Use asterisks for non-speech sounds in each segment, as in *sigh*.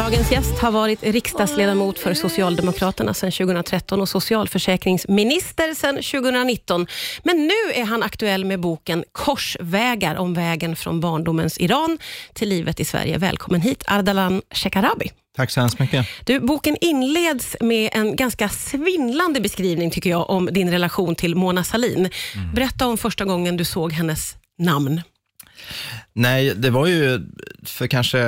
Dagens gäst har varit riksdagsledamot för Socialdemokraterna sedan 2013 och socialförsäkringsminister sedan 2019. Men nu är han aktuell med boken Korsvägar om vägen från barndomens Iran till livet i Sverige. Välkommen hit Ardalan Shekarabi. Tack så hemskt mycket. Du, boken inleds med en ganska svindlande beskrivning tycker jag om din relation till Mona Salin. Mm. Berätta om första gången du såg hennes namn. Nej, det var ju för kanske,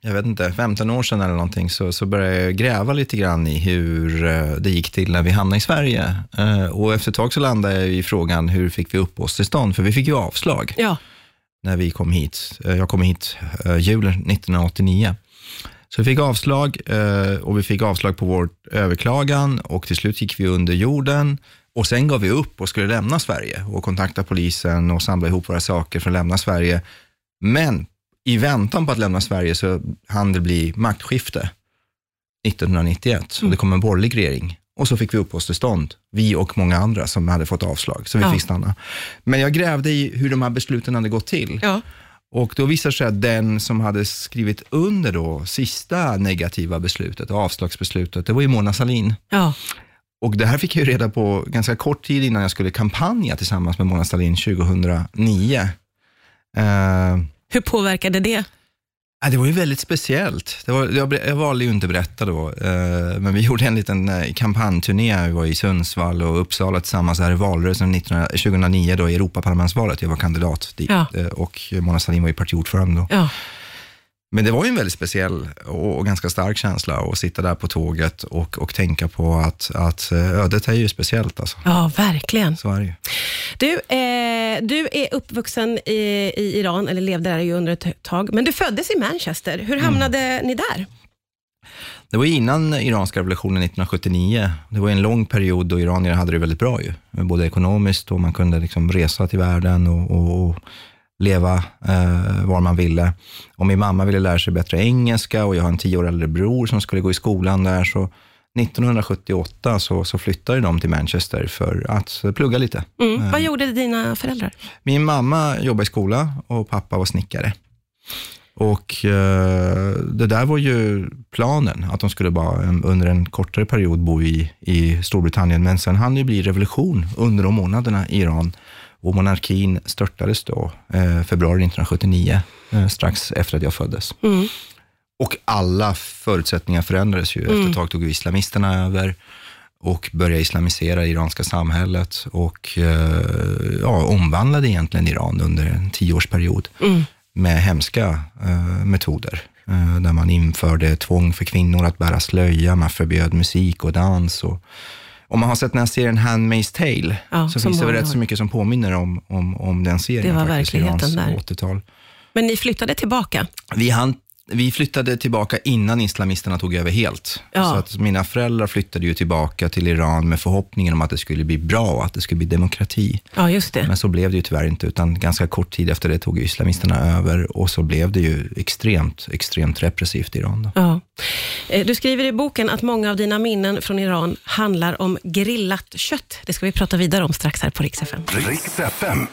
jag vet inte, 15 år sedan eller någonting, så, så började jag gräva lite grann i hur eh, det gick till när vi hamnade i Sverige. Eh, och efter ett tag så landade jag i frågan, hur fick vi uppehållstillstånd? För vi fick ju avslag ja. när vi kom hit. Eh, jag kom hit julen 1989. Så vi fick avslag och vi fick avslag på vår överklagan och till slut gick vi under jorden och sen gav vi upp och skulle lämna Sverige och kontakta polisen och samla ihop våra saker för att lämna Sverige. Men i väntan på att lämna Sverige så hann det bli maktskifte 1991. Mm. Det kom en borgerlig regering och så fick vi uppehållstillstånd, vi och många andra som hade fått avslag, så vi ja. fick stanna. Men jag grävde i hur de här besluten hade gått till. Ja. Och då visade det sig att den som hade skrivit under då, sista negativa beslutet, avslagsbeslutet, det var ju Mona Sahlin. Ja. Och det här fick jag reda på ganska kort tid innan jag skulle kampanja tillsammans med Mona Sahlin 2009. Uh, Hur påverkade det? Det var ju väldigt speciellt. Det var, jag, jag valde ju inte att berätta då, uh, men vi gjorde en liten uh, kampanjturné. Vi var i Sundsvall och Uppsala tillsammans här i valrörelsen 19, 2009, då, i Europaparlamentsvalet. Jag var kandidat dit ja. och Mona Sahlin var ju partiordförande då. Ja. Men det var ju en väldigt speciell och, ganska stark känsla att sitta där på tåget och, och tänka på att, att eh, ödet är ju speciellt. Alltså. Ja, verkligen. Så är det ju. Du, eh, du är uppvuxen i, i, Iran, eller levde där ju under ett tag, men du föddes i Manchester. Hur hamnade mm. ni där? Det var innan iranska revolutionen 1979. Det var en lång period då iranier hade det väldigt bra, ju. både ekonomiskt och man kunde liksom resa till världen och, och leva eh, var man ville. Och min mamma ville lära sig bättre engelska och jag har en tio år äldre bror som skulle gå i skolan där. Så 1978 så, så flyttade de till Manchester för att plugga lite. Mm. Vad eh. gjorde dina föräldrar? Min mamma jobbade i skola och pappa var snickare. Och eh, det där var ju planen, att de skulle bara under en kortare period bo i, i Storbritannien. Men sen hann det bli revolution under de månaderna i Iran. Och monarkin störtades då, eh, februari 1979, eh, strax efter att jag föddes. Mm. Och alla förutsättningar förändrades ju. Efter mm. ett tag tog islamisterna över och började islamisera det iranska samhället och eh, ja, omvandlade egentligen Iran under en tioårsperiod mm. med hemska eh, metoder. Eh, där man införde tvång för kvinnor att bära slöja, man förbjöd musik och dans. Och, om man har sett den här serien Handmaid's Tale, ja, så finns det väl rätt så mycket som påminner om, om, om den serien. Det var faktiskt, verkligheten där. 80-tal. Men ni flyttade tillbaka? Vi hann vi flyttade tillbaka innan islamisterna tog över helt. Ja. Så att mina föräldrar flyttade ju tillbaka till Iran med förhoppningen om att det skulle bli bra och att det skulle bli demokrati. Ja, just det. Men så blev det ju tyvärr inte, utan ganska kort tid efter det tog islamisterna över och så blev det ju extremt, extremt repressivt i Iran. Då. Ja. Eh, du skriver i boken att många av dina minnen från Iran handlar om grillat kött. Det ska vi prata vidare om strax här på Rix FM. Rix FM.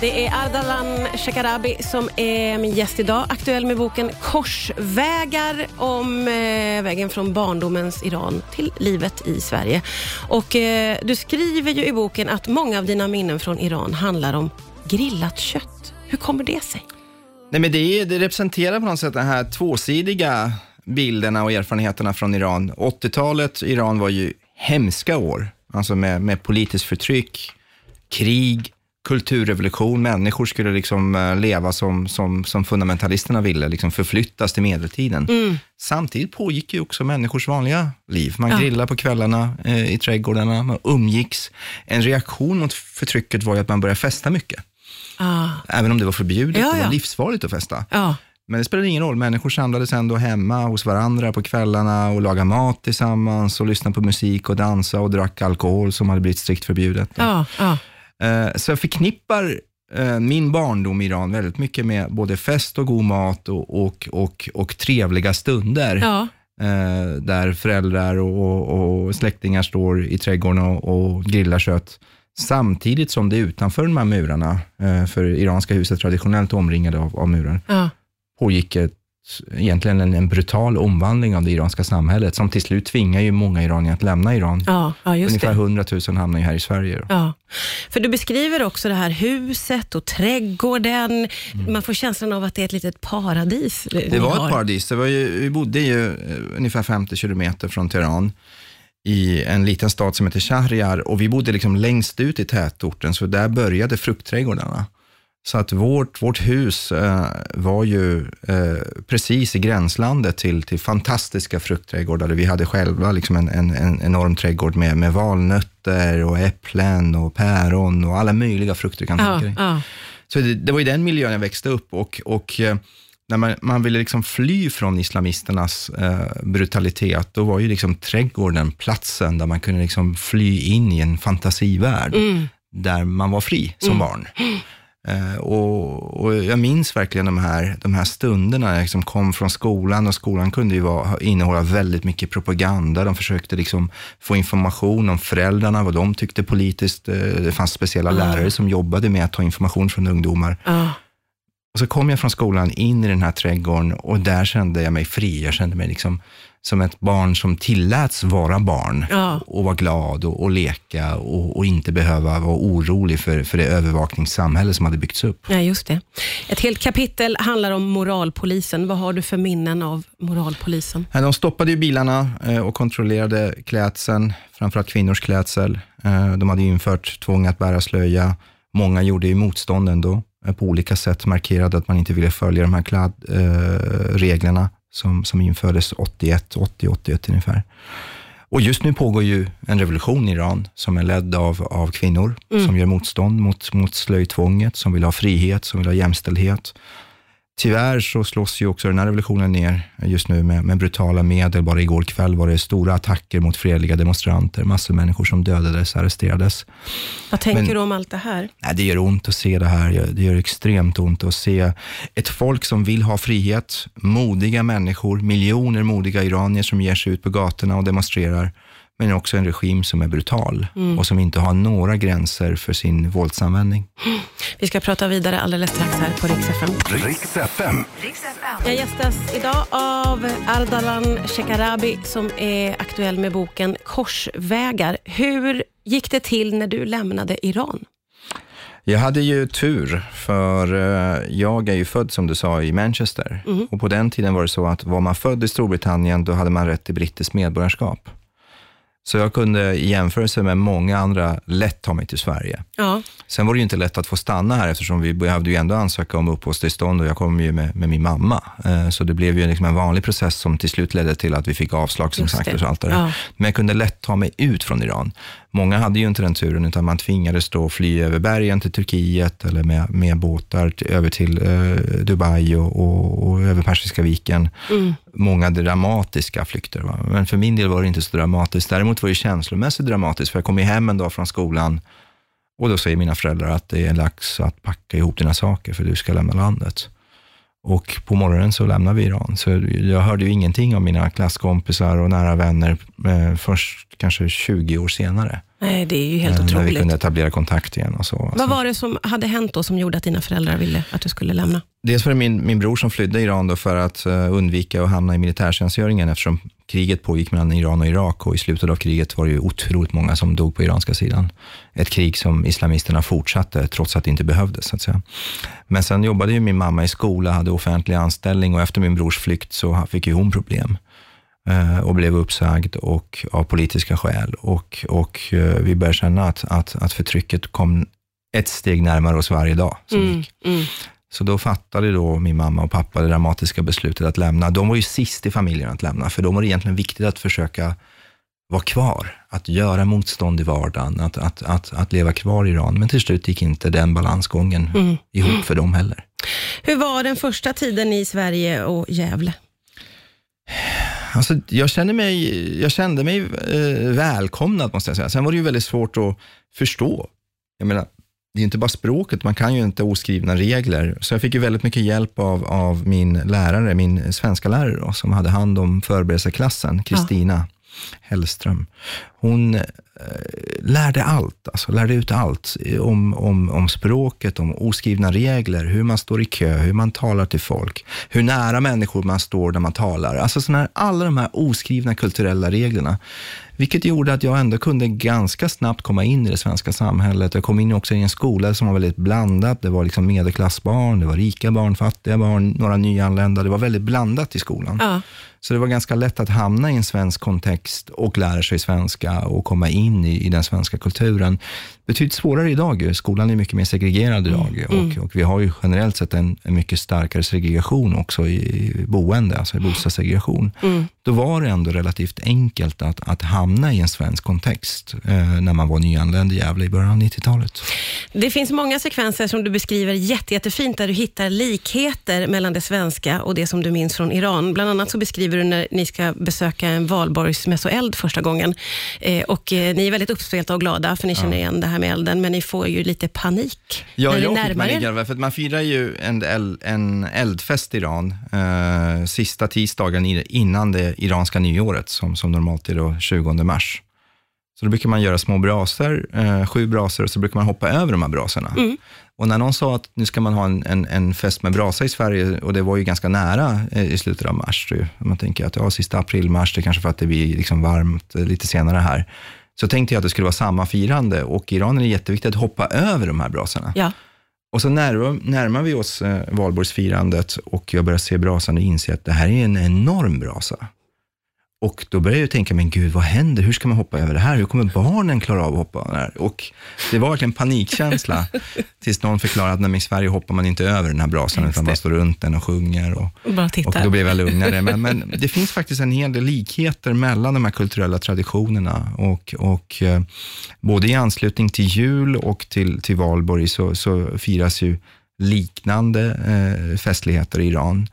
Det är Ardalan Shekarabi som är min gäst idag, aktuell med boken korsvägar om eh, vägen från barndomens Iran till livet i Sverige. Och eh, Du skriver ju i boken att många av dina minnen från Iran handlar om grillat kött. Hur kommer det sig? Nej, men det, det representerar på något sätt den här tvåsidiga bilderna och erfarenheterna från Iran. 80-talet, Iran var ju hemska år, alltså med, med politiskt förtryck, krig, kulturrevolution. Människor skulle liksom eh, leva som, som, som fundamentalisterna ville, liksom förflyttas till medeltiden. Mm. Samtidigt pågick ju också människors vanliga liv. Man ja. grillade på kvällarna eh, i trädgårdarna, man umgicks. En reaktion mot förtrycket var ju att man började festa mycket. Ah. Även om det var förbjudet, ja, det var livsfarligt att festa. Ja. Men det spelade ingen roll. Människor samlades ändå hemma hos varandra på kvällarna och lagade mat tillsammans och lyssnade på musik och dansade och drack alkohol som hade blivit strikt förbjudet. Ja, ja. Eh, så jag förknippar eh, min barndom i Iran väldigt mycket med både fest och god mat och, och, och, och trevliga stunder. Ja. Eh, där föräldrar och, och, släktingar står i trädgården och, grillar kött. Samtidigt som det utanför de här murarna, för iranska huset traditionellt omringade av, av murar. Pågick ett egentligen en, en, brutal omvandling av det iranska samhället, som till slut tvingar ju många iranier att lämna Iran. Ja, ja, just Ungefär det. 100 000 hamnar ju här i Sverige. Då. Ja. För du beskriver också det här huset och trädgården. Mm. Man får känslan av att det är ett litet paradis. Det var har. ett paradis. Det var ju, vi bodde ju eh, ungefär 50 kilometer från Teheran i en liten stad som heter Shahriar och vi bodde liksom längst ut i tätorten, så där började fruktträdgårdarna. Så att vårt, vårt hus eh, var ju eh, precis i gränslandet till, till fantastiska fruktträdgårdar. Vi hade själva liksom en, en, en enorm trädgård med, med valnötter och äpplen och päron och alla möjliga frukter du kan tänka dig. Ja. Så det, det, var i den miljön jag växte upp och, och eh, när man, man ville liksom fly från islamisternas eh, brutalitet, då var ju liksom trädgården platsen där man kunde liksom fly in i en fantasivärld, mm. där man var fri som mm. barn. *gasps* Eh, och, och, jag minns verkligen de här, de här stunderna jag liksom kom från skolan och skolan kunde ju vara, innehålla väldigt mycket propaganda. De försökte liksom få information om föräldrarna, vad de tyckte politiskt. Eh, det fanns speciella mm. lärare som jobbade med att ta information från ungdomar. Mm. Och så kom jag från skolan in i den här trädgården och där kände jag mig fri. Jag kände mig liksom som ett barn som tilläts vara barn ja. och vara glad och, och leka och, och, inte behöva vara orolig för, för det övervakningssamhälle som hade byggts upp. Ja, just det. Ett helt kapitel handlar om moralpolisen. Vad har du för minnen av moralpolisen? De stoppade ju bilarna eh, och kontrollerade klädseln, framförallt kvinnors klädsel. Eh, de hade infört tvång att bära slöja. Många gjorde ju motstånd ändå på olika sätt markerade att man inte ville följa de här klädreglerna som, som infördes 81, 80, 81 ungefär. Och just nu pågår ju en revolution i Iran som är ledd av, av kvinnor Mm. som gör motstånd mot, mot slöjtvånget, som vill ha frihet, som vill ha jämställdhet. Tyvärr så slås ju också den här revolutionen ner just nu med, med brutala medel. Bara igår kväll var det stora attacker mot fredliga demonstranter. Massor av människor som dödades, arresterades. Vad tänker Men- du om allt det här? Nej, det gör ont att se det här. Det gör extremt ont att se ett folk som vill ha frihet, modiga människor, miljoner modiga iranier som ger sig ut på gatorna och demonstrerar, men också en regim som är brutal och som inte har några gränser för sin våldsanvändning. *gasps* Vi ska prata vidare alldeles strax här på Rix FM. FM. Jag gästas idag av Ardalan Shekarabi som är aktuell med boken Korsvägar. Hur gick det till när du lämnade Iran? Jag hade ju tur, för eh, jag är ju född, som du sa, i Manchester. Och på den tiden var det så att var man född i Storbritannien, då hade man rätt till brittiskt medborgarskap. Så jag kunde i jämförelse med många andra lätt ta mig till Sverige. Ja, Sen var det ju inte lätt att få stanna här eftersom vi behövde ju ändå ansöka om uppehållstillstånd och jag kom ju med, med min mamma. Eh, Så det blev ju liksom en vanlig process som till slut ledde till att vi fick avslag som Just sagt. Och allt det. Ja. Men jag kunde lätt ta mig ut från Iran. Många hade ju inte den turen utan man tvingades då fly över bergen till Turkiet eller med, med båtar till, över till eh, Dubai och, och, och över Persiska viken. Många dramatiska flykter. Va? Men för min del var det inte så dramatiskt. Däremot var det känslomässigt dramatiskt för jag kom hem en dag från skolan och då säger mina föräldrar att det är dags att packa ihop dina saker för du ska lämna landet. Och på morgonen så lämnar vi Iran. Så jag hörde ju ingenting om mina klasskompisar och nära vänner först kanske 20 år senare. nej, det är ju helt eh, när vi otroligt. kunde etablera kontakt igen och så. Vad Alltså, var det som hade hänt då som gjorde att dina föräldrar ville att du skulle lämna? Dels var det min, min bror som flydde Iran då för att eh, undvika att hamna i militärtjänstgöringen eftersom kriget pågick mellan Iran och Irak och i slutet av kriget var det ju otroligt många som dog på iranska sidan. Ett krig som islamisterna fortsatte trots att det inte behövdes. Så att säga. Men sen jobbade ju min mamma i skola, hade offentlig anställning och efter min brors flykt så fick ju hon problem eh, och blev uppsagd och, av politiska skäl. Och, och eh, vi började känna att, att, att förtrycket kom ett steg närmare oss varje dag som gick. Mm. Så då fattade då min mamma och pappa det dramatiska beslutet att lämna. De var ju sist i familjen att lämna, för de var det egentligen viktigt att försöka vara kvar, att göra motstånd i vardagen, att, att, att, att leva kvar i Iran. Men till slut gick inte den balansgången Mm. ihop för dem heller. Hur var den första tiden i Sverige och Gävle? Alltså, jag, kände mig, jag kände mig eh, välkomnad, måste jag säga. Sen var det ju väldigt svårt att förstå. Jag menar, det är inte bara språket, man kan ju inte oskrivna regler. Så jag fick ju väldigt mycket hjälp av, av min lärare, min svenska lärare då, som hade hand om förberedelseklassen, Kristina Hellström. Hon eh, lärde allt, alltså lärde ut allt om, om, om språket, om oskrivna regler, hur man står i kö, hur man talar till folk, hur nära människor man står när man talar. Alltså såna här, alla de här oskrivna kulturella reglerna. Vilket gjorde att jag ändå kunde ganska snabbt komma in i det svenska samhället. Jag kom in också i en skola som var väldigt blandad. Det var liksom medelklassbarn, det var rika barn, fattiga barn, några nyanlända. Det var väldigt blandat i skolan. Ja. Så det var ganska lätt att hamna i en svensk kontext och lära sig svenska och komma in i, i den svenska kulturen. Betydligt svårare idag. Skolan är mycket mer segregerad idag mm. och, och, vi har ju generellt sett en, en, mycket starkare segregation också i boende, alltså i bostadssegregation. Mm. Då var det ändå relativt enkelt att, att hamna i en svensk kontext eh, när man var nyanländ i Gävle i början av 90-talet. Det finns många sekvenser som du beskriver jätte, jättefint, där du hittar likheter mellan det svenska och det som du minns från Iran. Bland annat så beskriver du när ni ska besöka en valborgsmässoeld första gången. Eh, och eh, ni är väldigt uppspelta och glada, för ni känner igen det här med elden, men ni får ju lite panik ja, när ni närmar er. För man firar ju en, en eldfest i Iran eh, sista tisdagen innan det iranska nyåret, som, som normalt är då 20 mars. Så då brukar man göra små brasor, eh, sju brasor, och så brukar man hoppa över de här brasorna. Mm. Och när någon sa att nu ska man ha en, en, en, fest med brasa i Sverige, och det var ju ganska nära eh, i slutet av mars, då, man tänker att ja, sista april, mars, det kanske för att det blir liksom varmt eh, lite senare här, så tänkte jag att det skulle vara samma firande. Och i Iran är det jätteviktigt att hoppa över de här brasorna. Ja. Och så närmar, närmar vi oss eh, valborgsfirandet och jag börjar se brasan och inser att det här är en enorm brasa. Och då började jag tänka, men gud, vad händer? Hur ska man hoppa över det här? Hur kommer barnen klara av att hoppa där? Och det var verkligen panikkänsla, *laughs* tills någon förklarade att i Sverige hoppar man inte över den här brasan, utan man står runt den och sjunger. Och, och då blev jag lugnare. Men, men, *laughs* det finns faktiskt en hel del likheter mellan de här kulturella traditionerna. Och, och eh, både i anslutning till jul och till, till valborg så, så firas ju liknande eh, festligheter i Iran.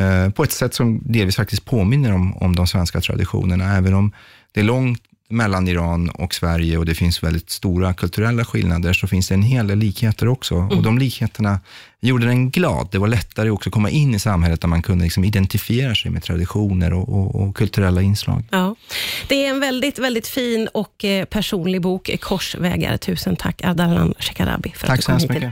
Eh, på ett sätt som delvis faktiskt påminner om, om de svenska traditionerna, även om det är långt mellan Iran och Sverige och det finns väldigt stora kulturella skillnader, så finns det en hel del likheter också. Mm. Och de likheterna gjorde den glad. Det var lättare också att komma in i samhället där man kunde liksom identifiera sig med traditioner och, och, och, kulturella inslag. Ja. Det är en väldigt, väldigt fin och eh, personlig bok, Korsvägar. Tusen tack Ardalan Shekarabi för tack att du kom hit. Mycket.